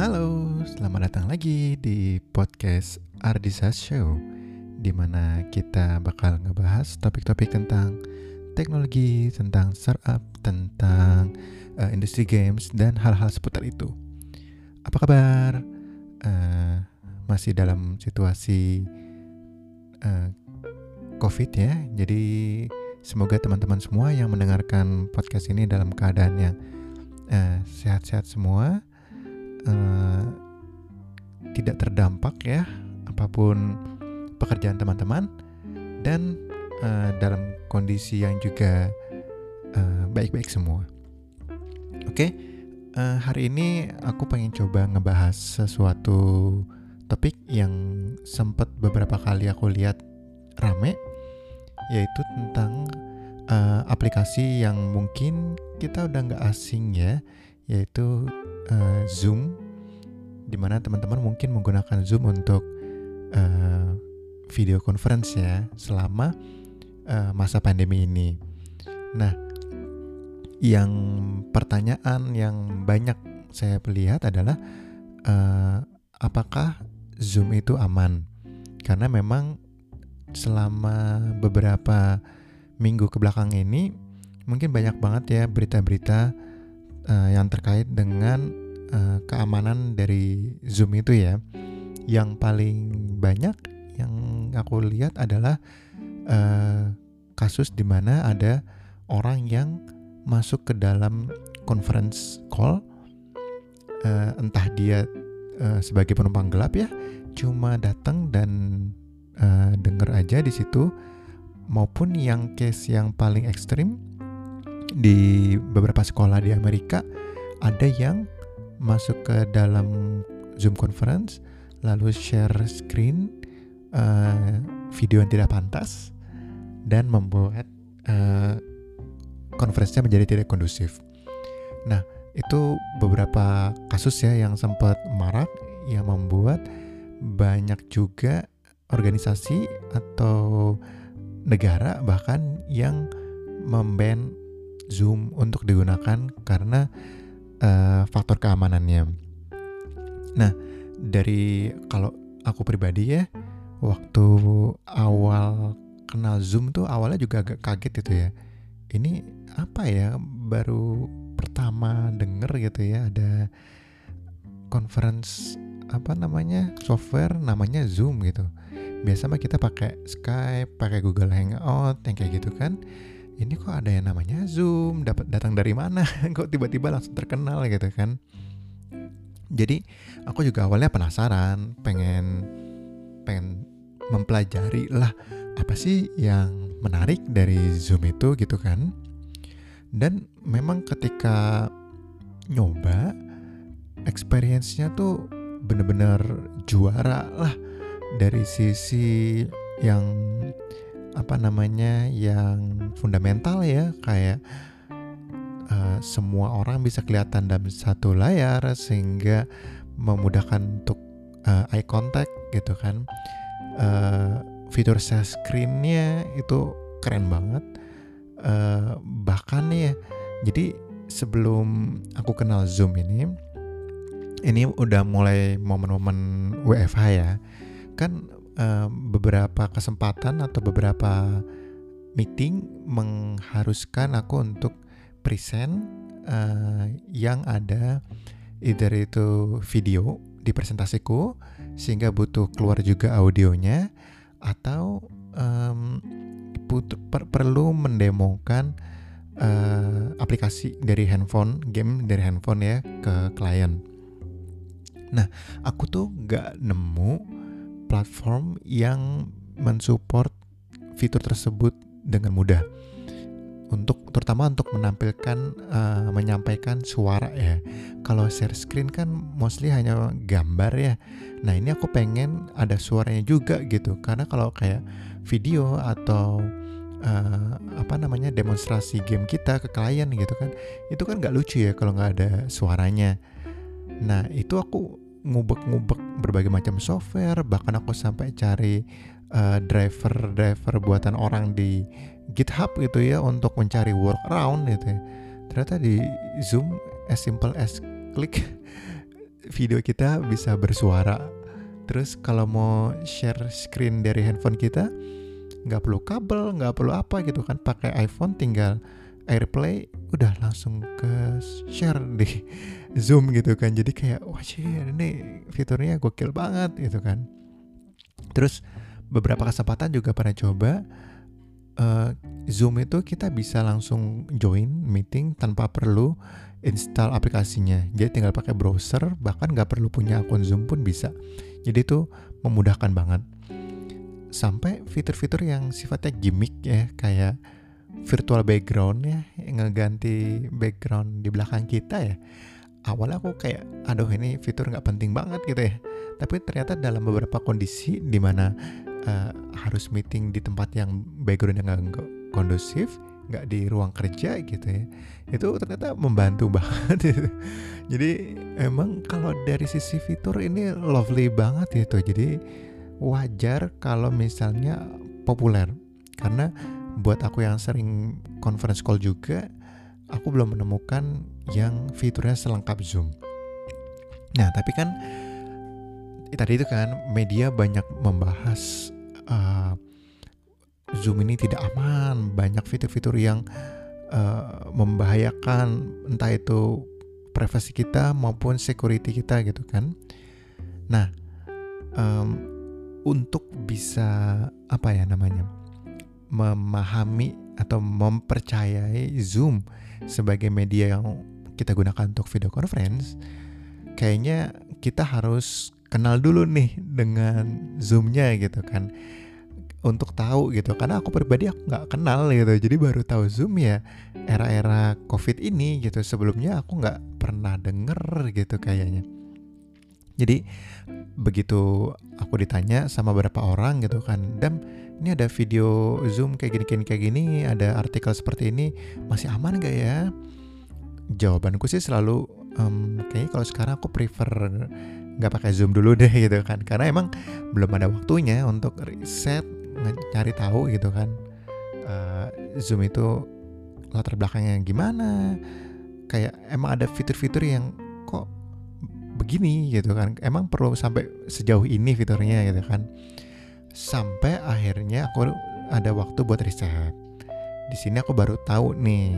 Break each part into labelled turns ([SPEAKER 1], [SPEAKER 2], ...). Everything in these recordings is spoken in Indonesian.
[SPEAKER 1] Halo, selamat datang lagi di podcast Ardisa Show di mana kita bakal ngebahas topik-topik tentang teknologi, tentang startup, tentang uh, industri games dan hal-hal seputar itu. Apa kabar? Uh, masih dalam situasi uh, COVID ya, jadi semoga teman-teman semua yang mendengarkan podcast ini dalam keadaan yang sehat-sehat uh, semua uh, tidak terdampak ya apa pun pekerjaan teman-teman dan uh, dalam kondisi yang juga eh, baik-baik uh, semua. Oke, okay? uh, hari ini aku pengen coba ngebahas sesuatu topik yang sempat beberapa kali aku lihat rame, yaitu tentang uh, aplikasi yang mungkin kita udah nggak asing ya, yaitu uh, Zoom, di mana teman-teman mungkin menggunakan Zoom untuk uh, video conference ya selama uh, masa pandemi ini. Nah, yang pertanyaan yang banyak saya lihat adalah uh, apakah Zoom itu aman? Karena memang selama beberapa minggu ke belakang ini mungkin banyak banget ya berita-berita uh, yang terkait dengan uh, keamanan dari Zoom itu ya. Yang paling banyak yang aku lihat adalah uh, kasus di mana ada orang yang masuk ke dalam conference call, uh, entah dia uh, sebagai penumpang gelap ya, cuma datang dan uh, denger aja di situ, maupun yang case yang paling ekstrim di beberapa sekolah di Amerika ada yang masuk ke dalam Zoom conference lalu share screen uh, video yang tidak pantas dan membuat uh, konferensinya menjadi tidak kondusif. Nah, itu beberapa kasus ya yang sempat marak yang membuat banyak juga organisasi atau negara bahkan yang memban Zoom untuk digunakan karena uh, faktor keamanannya. Nah, dari kalau aku pribadi ya, waktu awal kenal Zoom tuh awalnya juga agak kaget gitu ya. Ini apa ya? Baru pertama denger gitu ya ada conference apa namanya software namanya Zoom gitu. Biasa mah kita pakai Skype, pakai Google Hangout yang kayak gitu kan ini kok ada yang namanya Zoom, dapat datang dari mana? kok tiba-tiba langsung terkenal gitu kan? Jadi aku juga awalnya penasaran, pengen pengen mempelajari lah apa sih yang menarik dari Zoom itu gitu kan? Dan memang ketika nyoba, experience-nya tuh bener-bener juara lah dari sisi yang apa namanya yang fundamental ya kayak uh, semua orang bisa kelihatan dalam satu layar sehingga memudahkan untuk uh, eye contact gitu kan. Uh, fitur share screennya itu keren banget. Uh, bahkan ya jadi sebelum aku kenal Zoom ini ini udah mulai momen-momen WFH ya. Kan beberapa kesempatan atau beberapa meeting mengharuskan aku untuk present uh, yang ada either itu video di presentasiku sehingga butuh keluar juga audionya atau um, butuh, per, perlu mendemokan uh, aplikasi dari handphone game dari handphone ya ke klien. Nah aku tuh gak nemu platform yang mensupport fitur tersebut dengan mudah. Untuk terutama untuk menampilkan uh, menyampaikan suara ya. Kalau share screen kan mostly hanya gambar ya. Nah ini aku pengen ada suaranya juga gitu. Karena kalau kayak video atau uh, apa namanya demonstrasi game kita ke klien gitu kan itu kan nggak lucu ya kalau nggak ada suaranya. Nah itu aku ngubek-ngubek berbagai macam software bahkan aku sampai cari uh, driver driver buatan orang di GitHub gitu ya untuk mencari workaround gitu ya. ternyata di Zoom as simple as klik video kita bisa bersuara. Terus kalau mau share screen dari handphone kita, nggak perlu kabel, nggak perlu apa gitu kan, pakai iPhone tinggal AirPlay udah langsung ke share di Zoom gitu kan. Jadi kayak wah sih ini fiturnya gokil banget gitu kan. Terus beberapa kesempatan juga pernah coba uh, Zoom itu kita bisa langsung join meeting tanpa perlu install aplikasinya. Jadi tinggal pakai browser, bahkan nggak perlu punya akun Zoom pun bisa. Jadi itu memudahkan banget. Sampai fitur-fitur yang sifatnya gimmick ya, kayak virtual background ya ngeganti background di belakang kita ya. Awalnya aku kayak aduh ini fitur nggak penting banget gitu ya. Tapi ternyata dalam beberapa kondisi di mana uh, harus meeting di tempat yang background yang nggak kondusif nggak di ruang kerja gitu ya itu ternyata membantu banget gitu. jadi emang kalau dari sisi fitur ini lovely banget itu jadi wajar kalau misalnya populer. Karena buat aku yang sering conference call juga, aku belum menemukan yang fiturnya selengkap Zoom. Nah, tapi kan tadi itu kan media banyak membahas uh, Zoom ini tidak aman, banyak fitur-fitur yang uh, membahayakan entah itu privasi kita maupun security kita gitu kan. Nah, um, untuk bisa apa ya namanya? Memahami atau mempercayai Zoom sebagai media yang kita gunakan untuk video conference, kayaknya kita harus kenal dulu nih dengan Zoom-nya gitu kan. Untuk tahu gitu karena aku pribadi aku nggak kenal gitu jadi baru tahu Zoom ya era-era COVID ini gitu. Sebelumnya aku nggak pernah denger gitu kayaknya. Jadi begitu aku ditanya sama beberapa orang gitu kan dan ini ada video zoom kayak gini kayak gini ada artikel seperti ini. Masih aman gak ya? Jawabanku sih selalu um, kayaknya kalau sekarang aku prefer nggak pakai zoom dulu deh gitu kan. Karena emang belum ada waktunya untuk riset nyari tahu gitu kan. Uh, zoom itu latar belakangnya gimana? Kayak emang ada fitur-fitur yang kok begini gitu kan. Emang perlu sampai sejauh ini fiturnya gitu kan sampai akhirnya aku ada waktu buat riset. Di sini aku baru tahu nih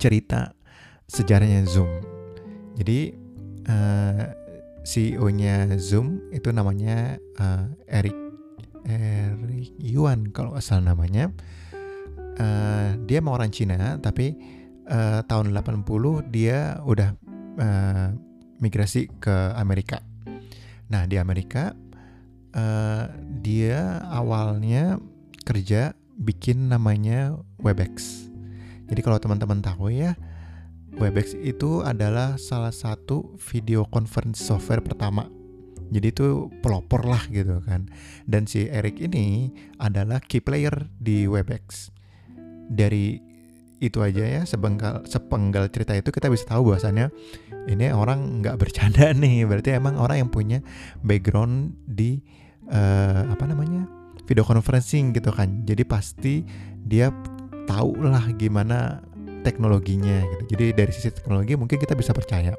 [SPEAKER 1] cerita sejarahnya Zoom. Jadi uh, eh, CEO-nya Zoom itu namanya uh, Eric Eric Yuan kalau asal namanya. Uh, dia mau orang Cina tapi uh, tahun 80 dia udah uh, migrasi ke Amerika. Nah, di Amerika uh, dia awalnya kerja bikin namanya Webex. Jadi kalau teman-teman tahu ya, Webex itu adalah salah satu video conference software pertama. Jadi itu pelopor lah gitu kan. Dan si Eric ini adalah key player di Webex. Dari itu aja ya sepenggal sepenggal cerita itu kita bisa tahu bahwasannya ini orang nggak bercanda nih berarti emang orang yang punya background di uh, apa namanya video conferencing gitu kan. Jadi pasti dia tahu lah gimana teknologinya gitu. Jadi dari sisi teknologi mungkin kita bisa percaya.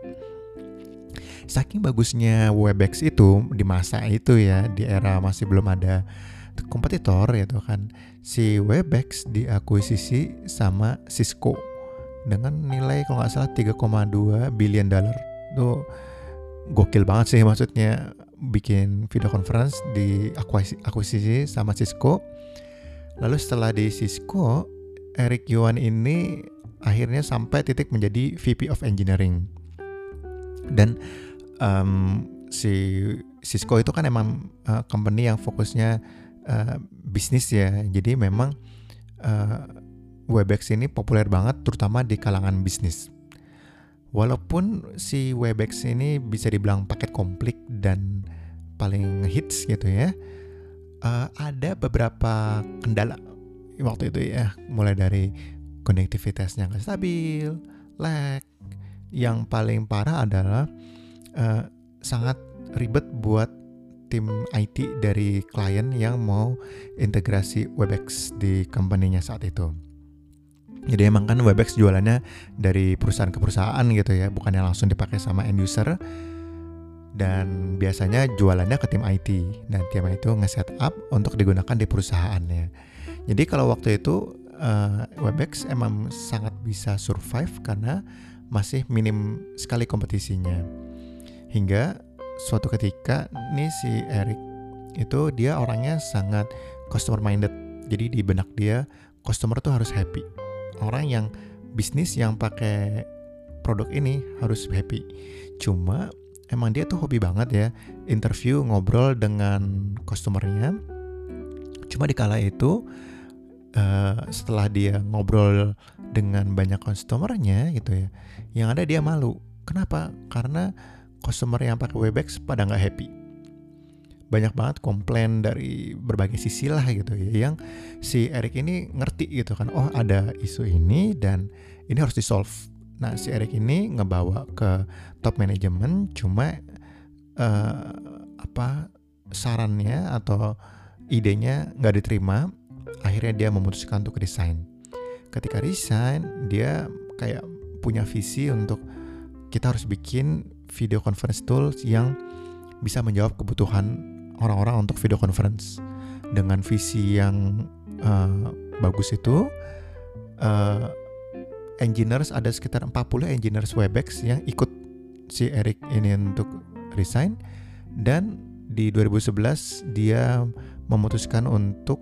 [SPEAKER 1] Saking bagusnya Webex itu di masa itu ya di era masih belum ada kompetitor gitu kan si Webex diakuisisi sama Cisco dengan nilai kalau nggak salah 3,2 billion dollar. Tuh gokil banget sih maksudnya bikin video conference di akuisisi sama Cisco. Lalu setelah di Cisco, Eric Yuan ini akhirnya sampai titik menjadi VP of Engineering. Dan um, si Cisco itu kan emang uh, company yang fokusnya uh, bisnis ya. Jadi memang uh, Webex ini populer banget terutama di kalangan bisnis. Walaupun si Webex ini bisa dibilang paket komplit dan paling hits gitu ya, uh, ada beberapa kendala waktu itu ya, mulai dari konektivitasnya nggak stabil, lag, yang paling parah adalah uh, sangat ribet buat tim IT dari klien yang mau integrasi Webex di company-nya saat itu. Jadi emang kan Webex jualannya dari perusahaan ke perusahaan gitu ya, bukannya langsung dipakai sama end user. Dan biasanya jualannya ke tim IT dan tim itu nge-set up untuk digunakan di perusahaannya. Jadi kalau waktu itu uh, Webex emang sangat bisa survive karena masih minim sekali kompetisinya. Hingga suatu ketika nih si Eric itu dia orangnya sangat customer minded. Jadi di benak dia customer tuh harus happy orang yang bisnis yang pakai produk ini harus happy. Cuma emang dia tuh hobi banget ya interview ngobrol dengan customernya. Cuma di kala itu uh, setelah dia ngobrol dengan banyak customernya gitu ya, yang ada dia malu. Kenapa? Karena customer yang pakai Webex pada nggak happy banyak banget komplain dari berbagai sisi lah gitu ya yang si Eric ini ngerti gitu kan oh ada isu ini dan ini harus di solve nah si Eric ini ngebawa ke top management cuma uh, apa sarannya atau idenya nggak diterima akhirnya dia memutuskan untuk resign. Ketika resign dia kayak punya visi untuk kita harus bikin video conference tools yang bisa menjawab kebutuhan orang-orang untuk video conference dengan visi yang uh, bagus itu uh, engineers ada sekitar 40 engineers Webex yang ikut si Eric ini untuk resign dan di 2011 dia memutuskan untuk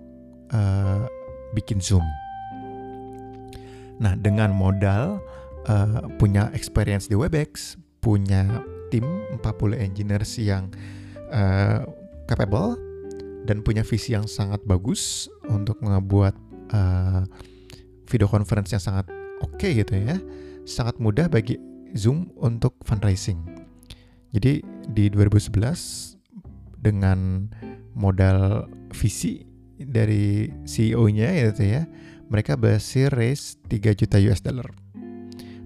[SPEAKER 1] uh, bikin Zoom. Nah, dengan modal uh, punya experience di Webex, punya tim 40 engineers yang uh, capable dan punya visi yang sangat bagus untuk ngebuat uh, video conference yang sangat oke okay gitu ya. Sangat mudah bagi Zoom untuk fundraising. Jadi di 2011 dengan modal visi dari CEO-nya gitu ya, mereka berhasil raise 3 juta US dollar.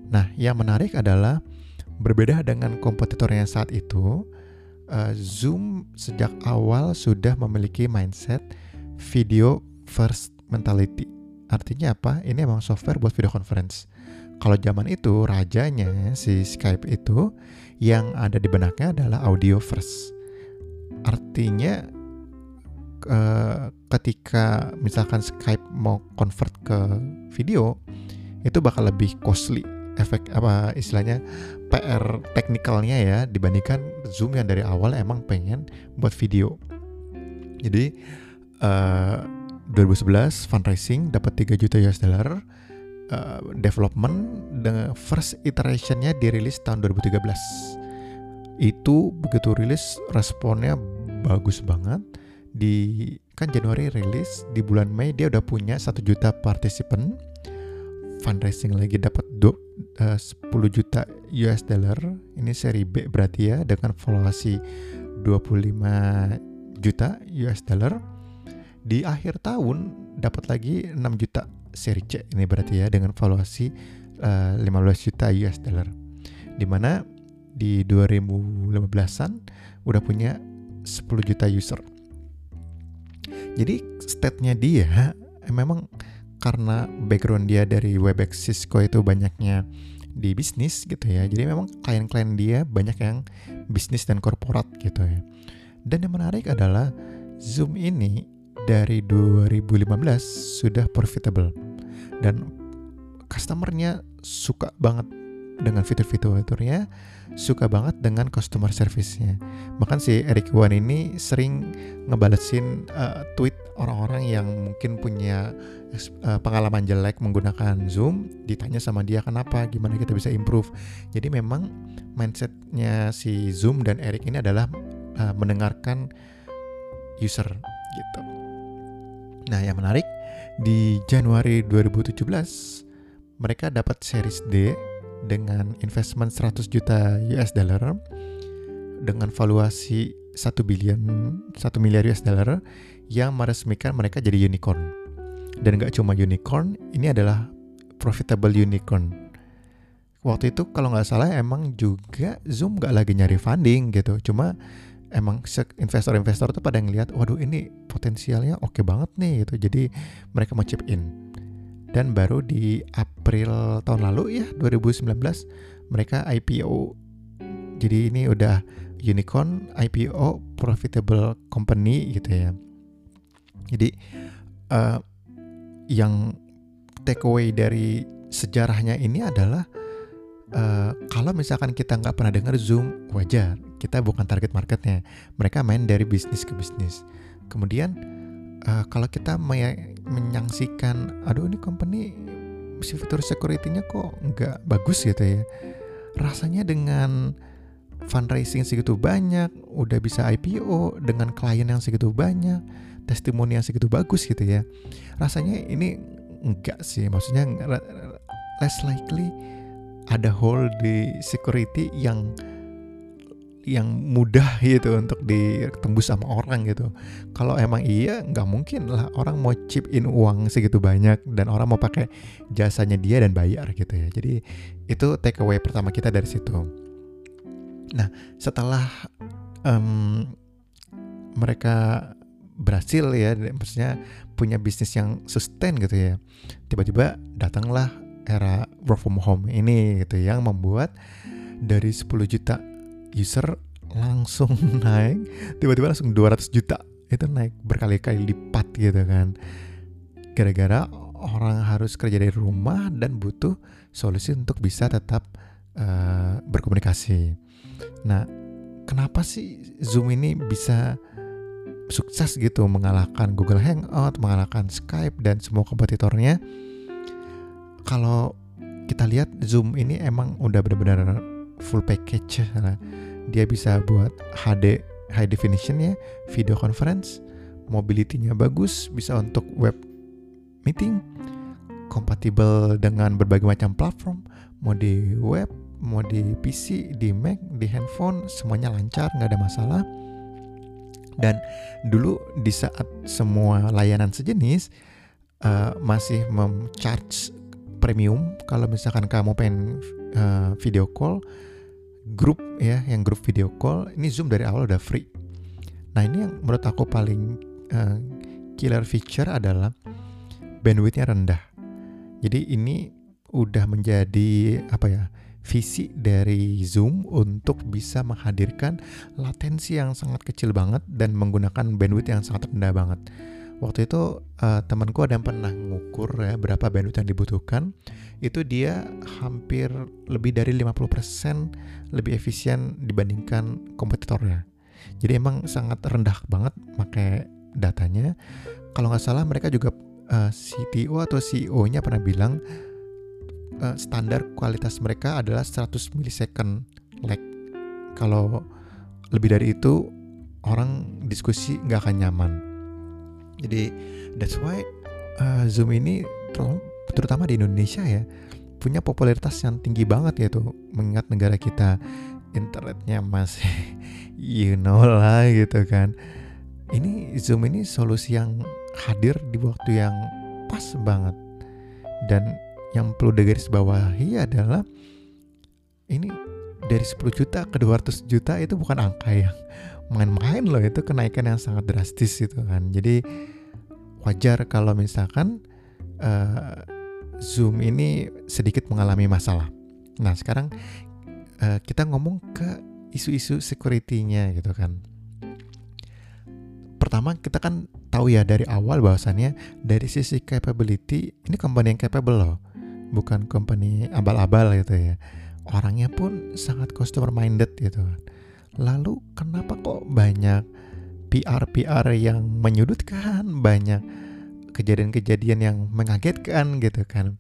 [SPEAKER 1] Nah, yang menarik adalah berbeda dengan kompetitornya saat itu, uh, Zoom sejak awal sudah memiliki mindset video first mentality. Artinya apa? Ini emang software buat video conference. Kalau zaman itu rajanya si Skype itu yang ada di benaknya adalah audio first. Artinya uh, ketika misalkan Skype mau convert ke video itu bakal lebih costly efek apa istilahnya PR teknikalnya ya dibandingkan Zoom yang dari awal emang pengen buat video. Jadi uh, eh, 2011 fundraising dapat 3 juta US dollar. Uh, development dengan first iterationnya dirilis tahun 2013. Itu begitu rilis responnya bagus banget. Di kan Januari rilis di bulan Mei dia udah punya satu juta partisipan fundraising lagi dapat uh, 10 juta US dollar. Ini seri B berarti ya dengan valuasi 25 juta US dollar. Di akhir tahun dapat lagi 6 juta seri C ini berarti ya dengan valuasi uh, 15 juta US dollar. Di mana di 2015-an udah punya 10 juta user. Jadi state-nya dia memang karena background dia dari Webex Cisco itu banyaknya di bisnis gitu ya. Jadi memang klien-klien dia banyak yang bisnis dan korporat gitu ya. Dan yang menarik adalah Zoom ini dari 2015 sudah profitable dan customernya suka banget dengan fitur-fiturnya suka banget dengan customer service-nya. Bahkan si Eric Wan ini sering ngebalesin uh, tweet orang-orang yang mungkin punya uh, pengalaman jelek menggunakan Zoom, ditanya sama dia kenapa, gimana kita bisa improve. Jadi memang mindsetnya si Zoom dan Eric ini adalah uh, mendengarkan user gitu. Nah yang menarik di Januari 2017 mereka dapat series D dengan investment 100 juta US dollar dengan valuasi 1 billion 1 miliar US dollar yang meresmikan mereka jadi unicorn. Dan gak cuma unicorn, ini adalah profitable unicorn. Waktu itu kalau nggak salah emang juga Zoom gak lagi nyari funding gitu. Cuma emang investor-investor tuh pada ngeliat, waduh ini potensialnya oke okay banget nih gitu. Jadi mereka mau chip in. Dan baru di April tahun lalu ya 2019 mereka IPO jadi ini udah unicorn IPO profitable company gitu ya. Jadi uh, yang takeaway dari sejarahnya ini adalah uh, kalau misalkan kita nggak pernah dengar Zoom wajar. Kita bukan target marketnya. Mereka main dari bisnis ke bisnis. Kemudian uh, kalau kita menyaksikan aduh ini company si fitur security-nya kok nggak bagus gitu ya. Rasanya dengan fundraising segitu banyak udah bisa IPO dengan klien yang segitu banyak testimoni yang segitu bagus gitu ya. Rasanya ini enggak sih maksudnya less likely ada hole di security yang yang mudah gitu untuk ditembus sama orang gitu. Kalau emang iya nggak mungkin lah orang mau chip in uang segitu banyak dan orang mau pakai jasanya dia dan bayar gitu ya. Jadi itu take away pertama kita dari situ. Nah setelah um, mereka berhasil ya, maksudnya punya bisnis yang sustain gitu ya. Tiba-tiba datanglah era work from home ini gitu yang membuat dari 10 juta user langsung naik. Tiba-tiba langsung 200 juta itu naik berkali-kali lipat gitu kan. Gara-gara orang harus kerja dari rumah dan butuh solusi untuk bisa tetap uh, berkomunikasi. Nah kenapa sih Zoom ini bisa sukses gitu mengalahkan Google Hangout, mengalahkan Skype dan semua kompetitornya. Kalau kita lihat Zoom ini emang udah benar-benar full package. Nah, dia bisa buat HD high definition ya, video conference, mobility-nya bagus, bisa untuk web meeting, kompatibel dengan berbagai macam platform, mau di web, mau di PC, di Mac, di handphone, semuanya lancar, nggak ada masalah. Dan dulu di saat semua layanan sejenis uh, masih charge premium, kalau misalkan kamu pengen uh, video call, grup ya yang grup video call ini Zoom dari awal udah free. Nah ini yang menurut aku paling uh, killer feature adalah bandwidthnya rendah. Jadi ini udah menjadi apa ya visi dari Zoom untuk bisa menghadirkan latensi yang sangat kecil banget dan menggunakan bandwidth yang sangat rendah banget. Waktu itu uh, temanku ada yang pernah ngukur ya berapa bandwidth yang dibutuhkan itu dia hampir lebih dari 50% lebih efisien dibandingkan kompetitornya. Jadi emang sangat rendah banget pakai datanya. Kalau nggak salah mereka juga uh, eh, CTO atau CEO-nya pernah bilang uh, standar kualitas mereka adalah 100 milisecond lag. Kalau lebih dari itu orang diskusi nggak akan nyaman. Jadi that's why uh, Zoom ini terutama di Indonesia ya punya popularitas yang tinggi banget ya tuh mengingat negara kita internetnya masih you know lah gitu kan. Ini Zoom ini solusi yang hadir di waktu yang pas banget. Dan yang perlu digaris bawahi adalah ini dari 10 juta ke 200 juta itu bukan angka yang main-main loh itu kenaikan yang sangat drastis itu kan. Jadi wajar kalau misalkan uh, Zoom ini sedikit mengalami masalah. Nah, sekarang uh, kita ngomong ke isu-isu security-nya gitu kan. Pertama, kita kan tahu ya dari awal bahwasannya dari sisi capability ini company yang capable loh. Bukan company abal-abal gitu ya. Orangnya pun sangat customer minded gitu kan. Lalu kenapa kok banyak PR-PR yang menyudutkan, banyak kejadian-kejadian yang mengagetkan gitu kan.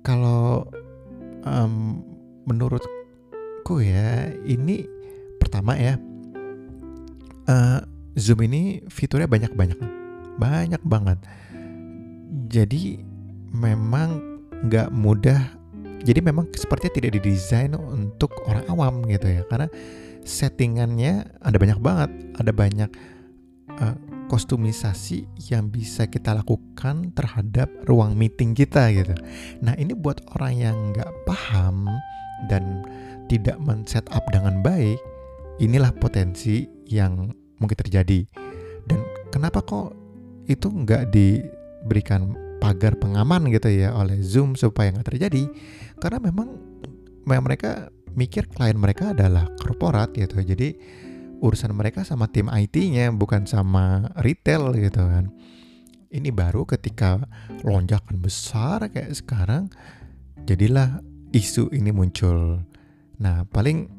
[SPEAKER 1] Kalau um, menurutku ya ini pertama ya uh, zoom ini fiturnya banyak banyak banyak banget. Jadi memang nggak mudah jadi memang sepertinya tidak didesain untuk orang awam gitu ya karena settingannya ada banyak banget ada banyak uh, kostumisasi yang bisa kita lakukan terhadap ruang meeting kita gitu. Nah ini buat orang yang nggak paham dan tidak men-set up dengan baik, inilah potensi yang mungkin terjadi. Dan kenapa kok itu nggak diberikan pagar pengaman gitu ya oleh Zoom supaya nggak terjadi karena memang memang mereka mikir klien mereka adalah korporat gitu jadi urusan mereka sama tim IT-nya bukan sama retail gitu kan. Ini baru ketika lonjakan besar kayak sekarang jadilah isu ini muncul. Nah paling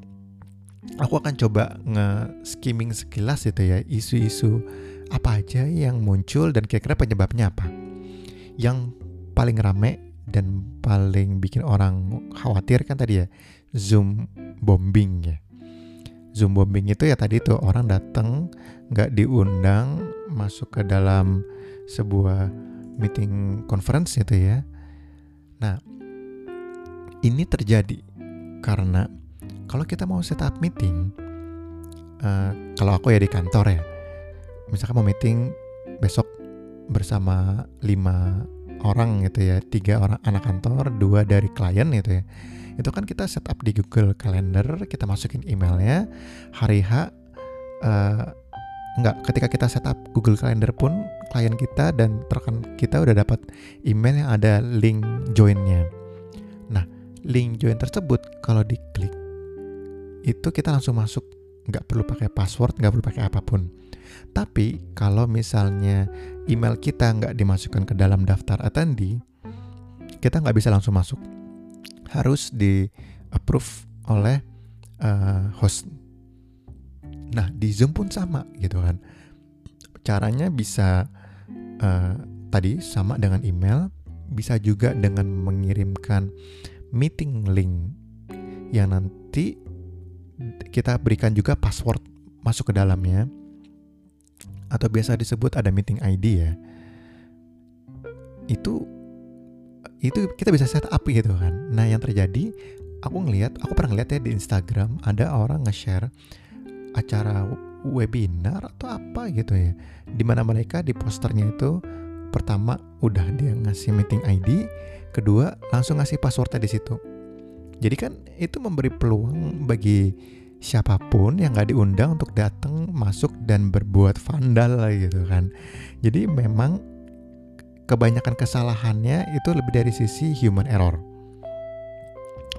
[SPEAKER 1] aku akan coba nge-skimming sekilas itu ya isu-isu apa aja yang muncul dan kira-kira penyebabnya apa. Yang paling rame dan paling bikin orang khawatir kan tadi ya Zoom bombing ya. Zoom bombing itu ya tadi tuh orang datang nggak diundang masuk ke dalam sebuah meeting conference itu ya. Nah, ini terjadi karena kalau kita mau setup meeting, uh, kalau aku ya di kantor ya, misalkan mau meeting besok bersama lima orang gitu ya tiga orang anak kantor dua dari klien gitu ya itu kan kita setup di Google Calendar kita masukin emailnya. Hari H uh, enggak ketika kita setup Google Calendar pun klien kita dan rekan kita udah dapat email yang ada link joinnya. Nah link join tersebut kalau diklik itu kita langsung masuk. Nggak perlu pakai password nggak perlu pakai apa pun. Tapi kalau misalnya email kita nggak dimasukkan ke dalam daftar attendee, kita nggak bisa langsung masuk. Harus di approve oleh uh, host. Nah di Zoom pun sama gitu kan. Caranya bisa uh, tadi sama dengan email, bisa juga dengan mengirimkan meeting link yang nanti kita berikan juga password masuk ke dalamnya atau biasa disebut ada meeting ID ya itu itu kita bisa set up gitu kan. Nah yang terjadi aku ngelihat aku pernah ngeliat ya di Instagram ada orang nge-share acara webinar atau apa gitu ya. Di mana mereka di posternya itu pertama udah dia ngasih meeting ID kedua langsung ngasih passwordnya di situ. Jadi kan itu memberi peluang bagi siapa pun yang gak diundang untuk datang masuk dan berbuat vandal gitu kan. Jadi memang kebanyakan kesalahannya itu lebih dari sisi human error.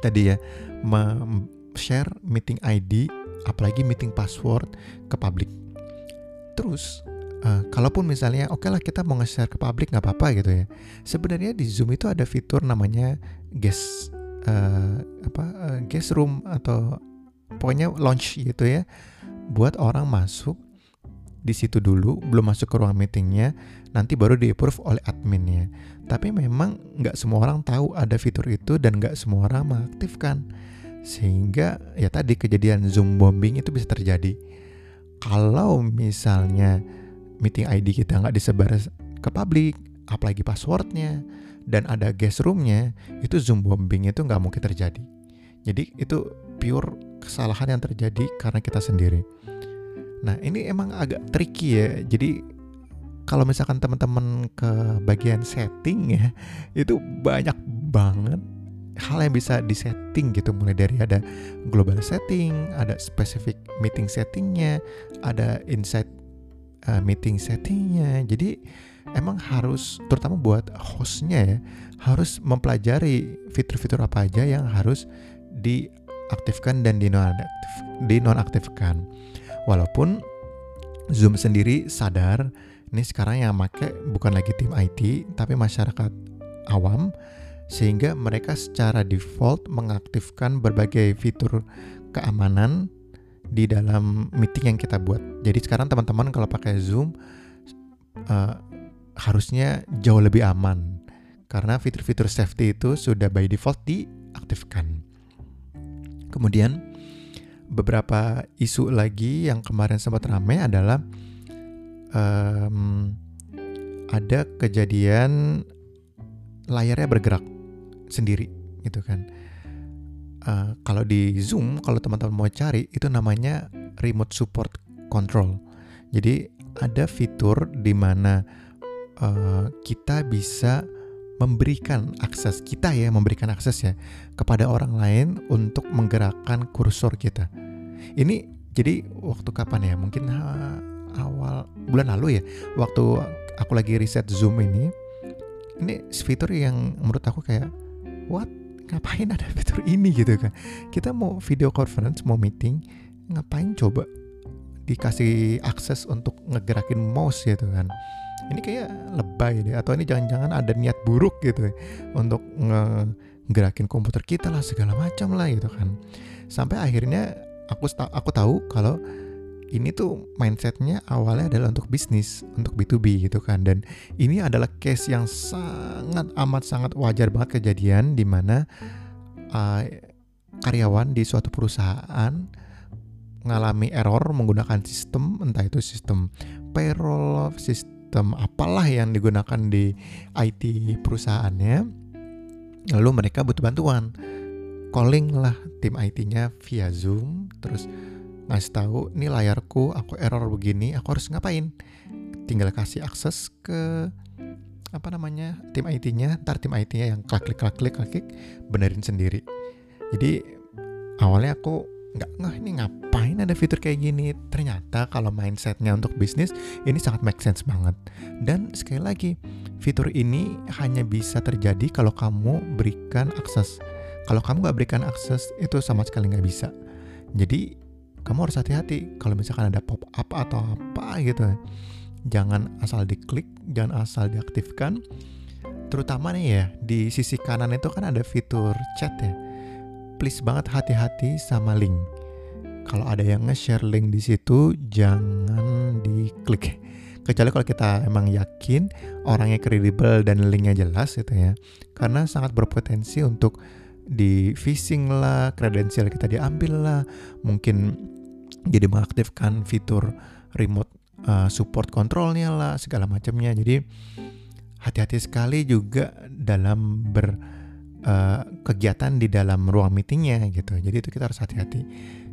[SPEAKER 1] Tadi ya share meeting ID apalagi meeting password ke publik. Terus uh, kalaupun misalnya oke okay lah kita mau nge-share ke publik nggak apa-apa gitu ya. Sebenarnya di Zoom itu ada fitur namanya guest uh, apa uh, guest room atau pokoknya launch gitu ya. Buat orang masuk di situ dulu belum masuk ke ruang meetingnya nanti baru di approve oleh adminnya tapi memang nggak semua orang tahu ada fitur itu dan nggak semua orang mengaktifkan sehingga ya tadi kejadian zoom bombing itu bisa terjadi kalau misalnya meeting ID kita nggak disebar ke publik apalagi passwordnya dan ada guest roomnya itu zoom bombing itu nggak mungkin terjadi jadi itu pure kesalahan yang terjadi karena kita sendiri. Nah, ini emang agak tricky ya. Jadi kalau misalkan teman-teman ke bagian setting ya, itu banyak banget hal yang bisa disetting gitu mulai dari ada global setting, ada specific meeting settingnya, ada inside uh, meeting settingnya. Jadi emang harus terutama buat hostnya ya harus mempelajari fitur-fitur apa aja yang harus di aktifkan dan dinonaktif, dinonaktifkan. Walaupun Zoom sendiri sadar ini sekarang yang make bukan lagi tim IT tapi masyarakat awam sehingga mereka secara default mengaktifkan berbagai fitur keamanan di dalam meeting yang kita buat. Jadi sekarang teman-teman kalau pakai Zoom uh, harusnya jauh lebih aman karena fitur-fitur safety itu sudah by default diaktifkan. Kemudian beberapa isu lagi yang kemarin sempat ramai adalah um, ada kejadian layarnya bergerak sendiri gitu kan. Uh, kalau di Zoom, kalau teman-teman mau cari itu namanya remote support control. Jadi ada fitur di mana uh, kita bisa memberikan akses kita ya, memberikan akses ya kepada orang lain untuk menggerakkan kursor kita. Ini jadi waktu kapan ya? Mungkin awal bulan lalu ya, waktu aku lagi riset Zoom ini, ini fitur yang menurut aku kayak what? Ngapain ada fitur ini? gitu kan. Kita mau video conference mau meeting ngapain coba dikasih akses untuk ngegerakin mouse gitu kan? Ini kayak lebay deh atau ini jangan-jangan ada niat buruk gitu ya, untuk ngegerakin komputer kita lah segala macam lah gitu kan. Sampai akhirnya aku aku tahu kalau ini tuh mindsetnya awalnya adalah untuk bisnis, untuk B2B gitu kan. Dan ini adalah case yang sangat amat sangat wajar banget kejadian di mana uh, karyawan di suatu perusahaan mengalami error menggunakan sistem entah itu sistem payroll, sistem apalah yang digunakan di IT perusahaannya. Lalu mereka butuh bantuan. Calling lah tim IT-nya via Zoom terus ngasih tahu ini layarku aku error begini aku harus ngapain? Tinggal kasih akses ke apa namanya tim IT-nya ntar tim IT-nya yang klik klik klik klik klik benerin sendiri. Jadi awalnya aku nggak nggak ini ngapain ada fitur kayak gini? Ternyata kalau mindsetnya untuk bisnis ini sangat make sense banget. Dan sekali lagi fitur ini hanya bisa terjadi kalau kamu berikan akses. Kalau kamu nggak berikan akses itu sama sekali nggak bisa. Jadi kamu harus hati-hati kalau misalkan ada pop up atau apa gitu. Jangan asal diklik jangan asal diaktifkan. Terutama nih ya di sisi kanan itu kan ada fitur chat ya. Please banget hati-hati sama link. Kalau ada yang nge-share link di situ jangan diklik. Kecuali kalau kita emang yakin orangnya kredibel dan linknya jelas gitu ya. Karena sangat berpotensi untuk di phishing lah, kredensial kita diambil lah, mungkin jadi mengaktifkan fitur remote uh, support kontrolnya lah segala macamnya. Jadi hati-hati sekali juga dalam ber uh, kegiatan di dalam ruang meetingnya gitu. Jadi itu kita harus hati-hati.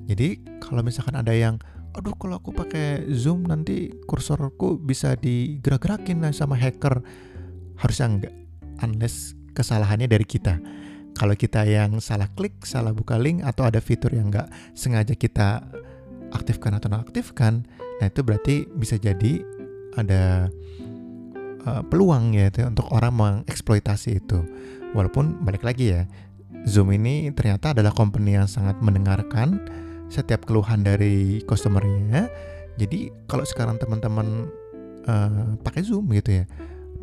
[SPEAKER 1] Jadi kalau misalkan ada yang aduh kalau aku pakai zoom nanti kursorku bisa digerak-gerakin sama hacker harusnya enggak. Unless kesalahannya dari kita. Kalau kita yang salah klik, salah buka link atau ada fitur yang nggak sengaja kita aktifkan atau nonaktifkan, nah itu berarti bisa jadi ada uh, peluang ya itu untuk orang mengeksploitasi itu. Walaupun balik lagi ya, Zoom ini ternyata adalah company yang sangat mendengarkan setiap keluhan dari customernya. Jadi kalau sekarang teman-teman uh, pakai Zoom gitu ya,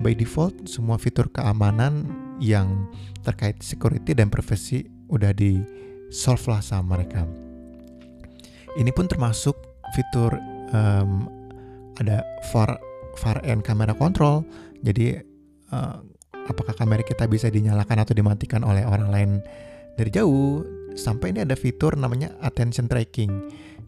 [SPEAKER 1] by default semua fitur keamanan yang terkait security dan privacy udah di solve lah sama mereka. Ini pun termasuk fitur um, ada far far end camera control. Jadi uh, apakah kamera kita bisa dinyalakan atau dimatikan oleh orang lain dari jauh? Sampai ini ada fitur namanya attention tracking.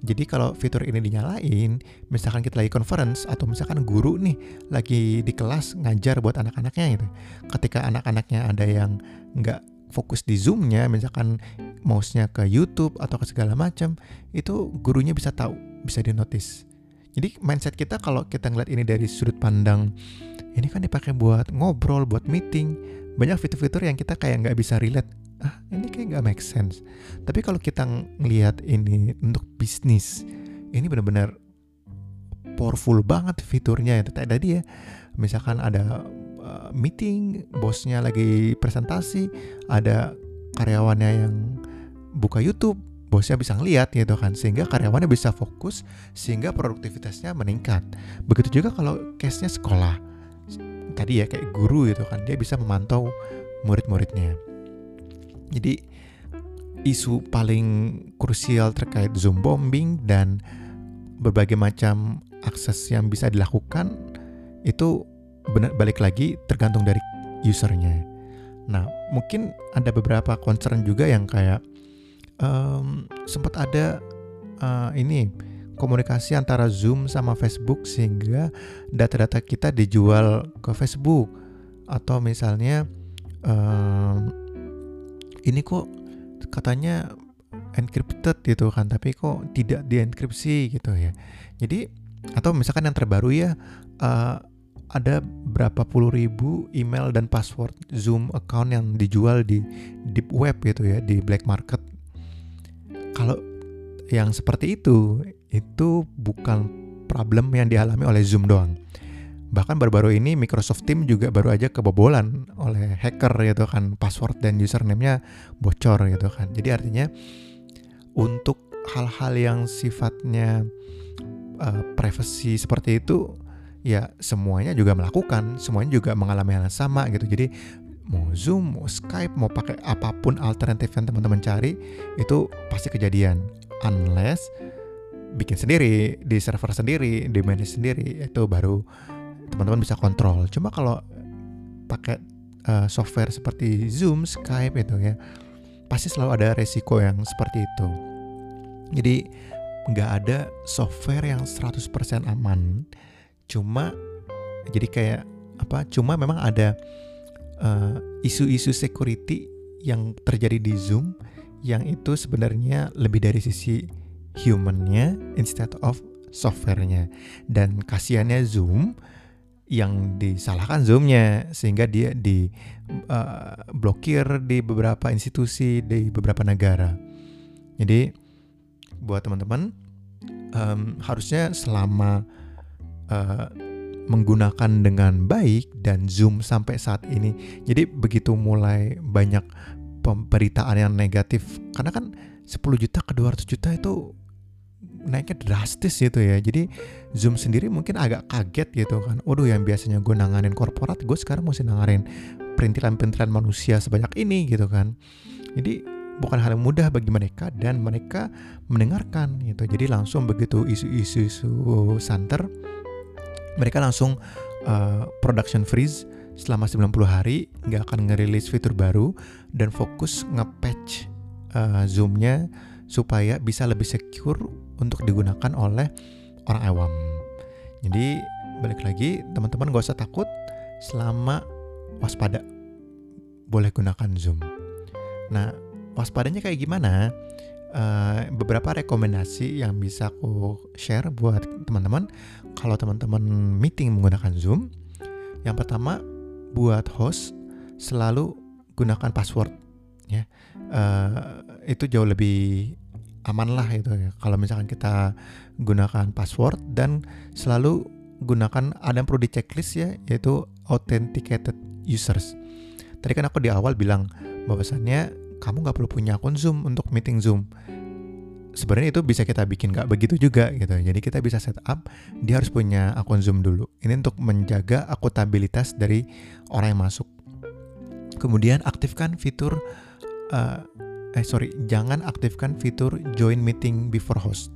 [SPEAKER 1] Jadi kalau fitur ini dinyalain, misalkan kita lagi conference atau misalkan guru nih lagi di kelas ngajar buat anak-anaknya gitu. Ketika anak-anaknya ada yang nggak fokus di zoomnya misalkan mouse-nya ke YouTube atau ke segala macam itu gurunya bisa tahu bisa di notice jadi mindset kita kalau kita ngeliat ini dari sudut pandang ini kan dipakai buat ngobrol buat meeting. Banyak fitur-fitur yang kita kayak nggak bisa relate. Ah ini kayak nggak make sense. Tapi kalau kita ngelihat ini untuk bisnis ini benar-benar powerful banget fiturnya itu. Tadi ya misalkan ada uh, meeting, bosnya lagi presentasi, ada karyawannya yang buka YouTube, bosnya bisa ngeliat gitu kan, sehingga karyawannya bisa fokus, sehingga produktivitasnya meningkat. Begitu juga kalau case-nya sekolah, tadi ya kayak guru gitu kan, dia bisa memantau murid-muridnya. Jadi isu paling krusial terkait Zoom bombing dan berbagai macam akses yang bisa dilakukan itu benar balik lagi tergantung dari usernya. Nah, mungkin ada beberapa concern juga yang kayak um, sempat ada uh, ini komunikasi antara Zoom sama Facebook sehingga data-data kita dijual ke Facebook atau misalnya um, ini kok katanya encrypted gitu kan tapi kok tidak dienkripsi gitu ya jadi atau misalkan yang terbaru ya uh, ada berapa puluh ribu email dan password Zoom account yang dijual di deep web gitu ya di black market. Kalau yang seperti itu itu bukan problem yang dialami oleh Zoom doang. bahkan baru-baru ini Microsoft Teams juga baru aja kebobolan oleh hacker gitu kan password dan username-nya bocor gitu kan jadi artinya untuk hal-hal yang sifatnya uh, privacy seperti itu ya semuanya juga melakukan semuanya juga mengalami hal yang sama gitu jadi mau Zoom, mau Skype, mau pakai apa pun alternatif yang teman-teman cari itu pasti kejadian unless bikin sendiri di server sendiri, di manage sendiri itu baru teman-teman bisa kontrol. Cuma kalau pakai uh, software seperti Zoom, Skype itu ya pasti selalu ada resiko yang seperti itu. Jadi nggak ada software yang 100% aman. Cuma jadi kayak apa? Cuma memang ada uh, isu-isu security yang terjadi di Zoom yang itu sebenarnya lebih dari sisi humannya instead of softwarenya dan kasihannya Zoom yang disalahkan Zoomnya sehingga dia di uh, blokir di beberapa institusi di beberapa negara jadi buat teman-teman um, harusnya selama uh, menggunakan dengan baik dan Zoom sampai saat ini. Jadi begitu mulai banyak pemberitaan yang negatif karena kan 10 juta ke 200 juta itu naiknya drastis gitu ya. Jadi Zoom sendiri mungkin agak kaget gitu kan. Waduh yang biasanya gue nanganin korporat, gue sekarang mesti nanganin perintilan-perintilan manusia sebanyak ini gitu kan. Jadi bukan hal yang mudah bagi mereka dan mereka mendengarkan gitu. Jadi langsung begitu isu-isu santer mereka langsung uh, production freeze selama 90 hari nggak akan ngerilis fitur baru dan fokus nge-patch uh, zoomnya supaya bisa lebih secure untuk digunakan oleh orang awam. Jadi balik lagi teman-teman gak usah takut selama waspada boleh gunakan zoom. Nah waspadanya kayak gimana? Uh, beberapa rekomendasi yang bisa aku share buat teman-teman kalau teman-teman meeting menggunakan Zoom, yang pertama buat host selalu gunakan password ya. Uh, itu jauh lebih aman lah itu ya. Kalau misalkan kita gunakan password dan selalu gunakan ada yang perlu di checklist ya yaitu authenticated users. Tadi kan aku di awal bilang bahwasannya kamu nggak perlu punya akun Zoom untuk meeting Zoom sebenarnya itu bisa kita bikin nggak begitu juga gitu. Jadi kita bisa setup dia harus punya akun Zoom dulu. Ini untuk menjaga akutabilitas dari orang yang masuk. Kemudian aktifkan fitur uh, eh sorry jangan aktifkan fitur join meeting before host.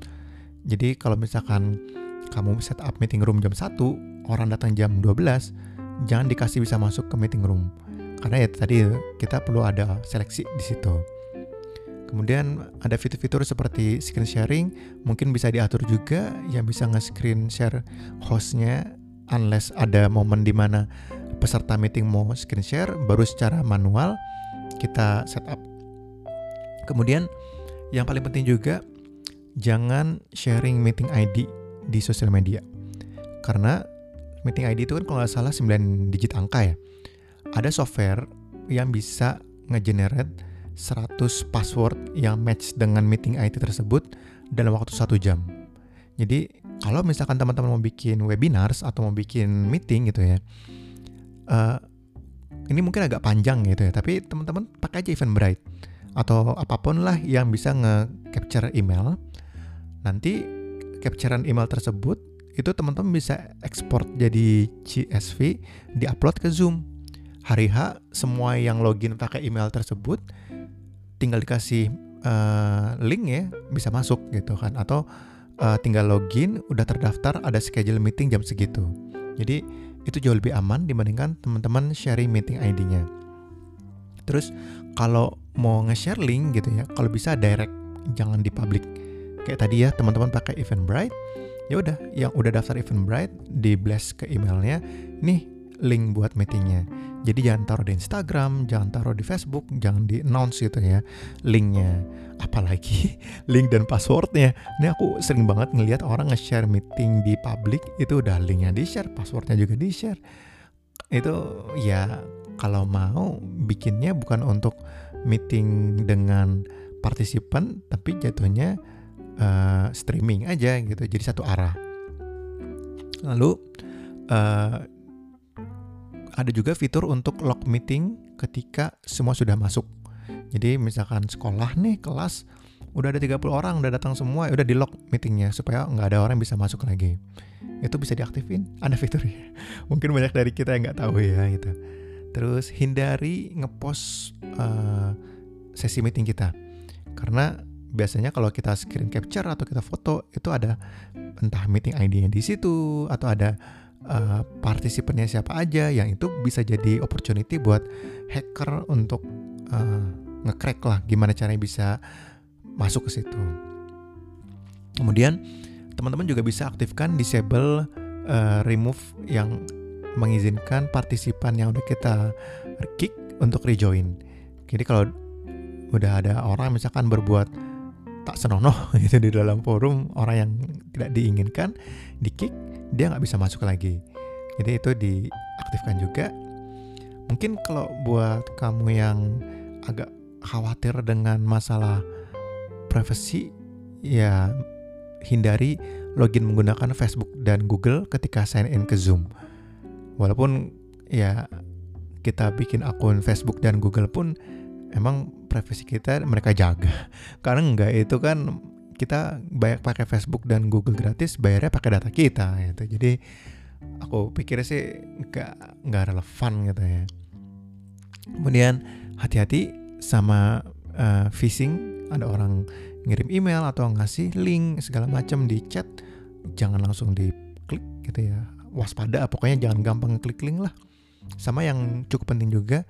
[SPEAKER 1] Jadi kalau misalkan kamu setup meeting room jam 1, orang datang jam 12, jangan dikasih bisa masuk ke meeting room. Karena ya tadi kita perlu ada seleksi di situ. Kemudian ada fitur-fitur seperti screen sharing, mungkin bisa diatur juga yang bisa nge-screen share hostnya unless ada momen di mana peserta meeting mau screen share, baru secara manual kita setup. Kemudian yang paling penting juga jangan sharing meeting ID di sosial media. Karena meeting ID itu kan kalau nggak salah 9 digit angka ya. Ada software yang bisa nge-generate 100 password yang match dengan meeting IT tersebut dalam waktu satu jam. Jadi kalau misalkan teman-teman mau bikin webinars atau mau bikin meeting gitu ya, uh, ini mungkin agak panjang gitu ya, tapi teman-teman pakai aja Eventbrite atau apa pun lah yang bisa nge-capture email. Nanti capturean email tersebut itu teman-teman bisa ekspor jadi CSV, diupload ke Zoom. Hari H semua yang login pakai email tersebut tinggal dikasih uh, link ya bisa masuk gitu kan. Atau uh, tinggal login udah terdaftar ada schedule meeting jam segitu. Jadi itu jauh lebih aman dibandingkan teman-teman sharing meeting ID-nya terus kalau mau nge-share link gitu ya kalau bisa direct jangan di public. Kayak tadi ya teman-teman pakai Eventbrite ya udah yang udah daftar Eventbrite di blast ke emailnya nih link buat meetingnya. Jadi jangan taruh di Instagram, jangan taruh di Facebook, jangan di announce gitu ya linknya. Apalagi link dan passwordnya. Ini aku sering banget ngelihat orang nge-share meeting di publik itu udah linknya di-share, passwordnya juga di-share. Itu ya kalau mau bikinnya bukan untuk meeting dengan partisipan, tapi jatuhnya uh, streaming aja gitu, jadi satu arah. Lalu uh, ada juga fitur untuk lock meeting ketika semua sudah masuk. Jadi misalkan sekolah nih kelas udah ada 30 orang udah datang semua udah di lock meetingnya supaya nggak ada orang yang bisa masuk lagi. Itu bisa diaktifin. Ada fiturnya mungkin banyak dari kita yang nggak tahu ya gitu. Terus hindari ngepost uh, sesi meeting kita. Karena biasanya kalau kita screen capture atau kita foto itu ada entah meeting ID-nya di situ atau ada uh, partisipannya siapa aja yang itu bisa jadi opportunity buat hacker untuk uh, ngecrack lah gimana caranya bisa masuk ke situ. Kemudian teman-teman juga bisa aktifkan disable uh, remove yang mengizinkan partisipan yang udah kita kick untuk rejoin. Jadi kalau udah ada orang misalkan berbuat tak senonoh gitu di dalam forum orang yang tidak diinginkan di kick dia nggak bisa masuk lagi. Jadi itu diaktifkan juga. Mungkin kalau buat kamu yang agak khawatir dengan masalah privacy ya hindari login menggunakan Facebook dan Google ketika sign in ke Zoom. Walaupun ya kita bikin akun Facebook dan Google pun emang privasi kita mereka jaga. Karena enggak itu kan kita banyak pakai Facebook dan Google gratis bayarnya pakai data kita gitu. Jadi aku pikir sih enggak nggak relevan gitu ya. Kemudian hati-hati sama uh, phishing. Ada orang ngirim email atau ngasih link segala macam di chat jangan langsung diklik gitu ya. Waspada pokoknya jangan gampang ngeklik link lah. Sama yang cukup penting juga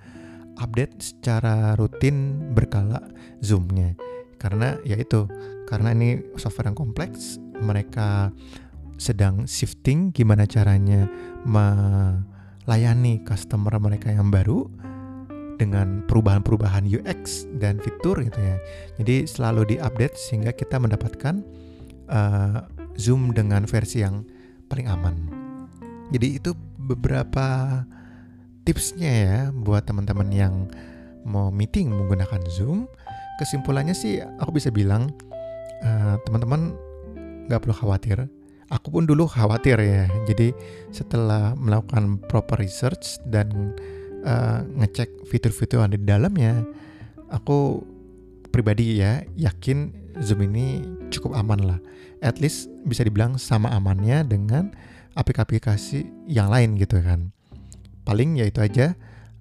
[SPEAKER 1] update secara rutin berkala zoomnya. Karena ya itu karena ini software yang kompleks mereka sedang shifting gimana caranya melayani customer mereka yang baru dengan perubahan-perubahan UX dan fitur gitu ya. Jadi selalu diupdate sehingga kita mendapatkan uh, Zoom dengan versi yang paling aman. Jadi itu beberapa tipsnya ya buat teman-teman yang mau meeting menggunakan Zoom. Kesimpulannya sih aku bisa bilang uh, teman-teman nggak perlu khawatir. Aku pun dulu khawatir ya. Jadi setelah melakukan proper research dan uh, ngecek fitur-fitur yang ada di dalamnya, aku pribadi ya yakin Zoom ini cukup aman lah. At least bisa dibilang sama amannya dengan aplikasi yang lain gitu kan. Paling ya itu aja,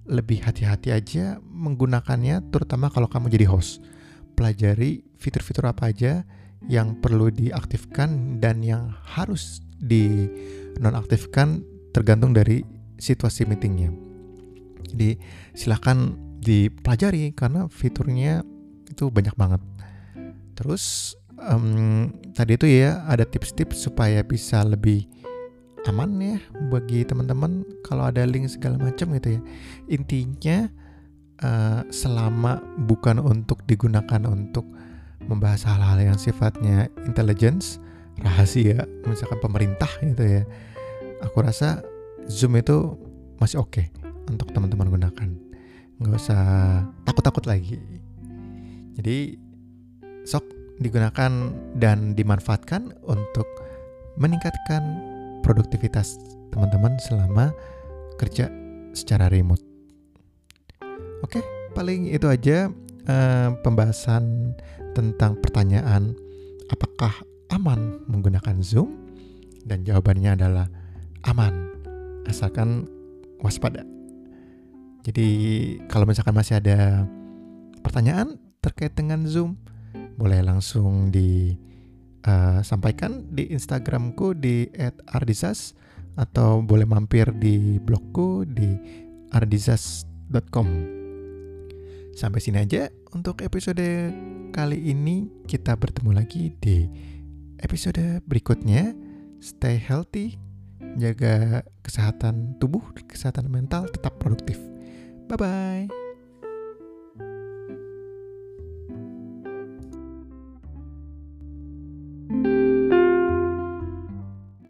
[SPEAKER 1] lebih hati-hati aja menggunakannya terutama kalau kamu jadi host. Pelajari fitur-fitur apa aja yang perlu diaktifkan dan yang harus di nonaktifkan tergantung dari situasi meetingnya. Jadi silahkan dipelajari karena fiturnya itu banyak banget. Terus um, tadi itu ya ada tips-tips supaya bisa lebih aman ya bagi teman-teman kalau ada link segala macam gitu ya. Intinya uh, selama bukan untuk digunakan untuk membahas hal-hal yang sifatnya intelligence, rahasia, misalkan pemerintah gitu ya. Aku rasa Zoom itu masih oke. Okay untuk teman-teman gunakan nggak usah takut-takut lagi jadi sok digunakan dan dimanfaatkan untuk meningkatkan produktivitas teman-teman selama kerja secara remote oke paling itu aja uh, pembahasan tentang pertanyaan apakah aman menggunakan Zoom dan jawabannya adalah aman asalkan waspada jadi kalau misalkan masih ada pertanyaan terkait dengan Zoom, boleh langsung disampaikan uh, di Instagramku di @ardisas atau boleh mampir di blogku di ardisas.com. Sampai sini aja untuk episode kali ini. Kita bertemu lagi di episode berikutnya. Stay healthy, jaga kesehatan tubuh, kesehatan mental, tetap produktif. Bye bye.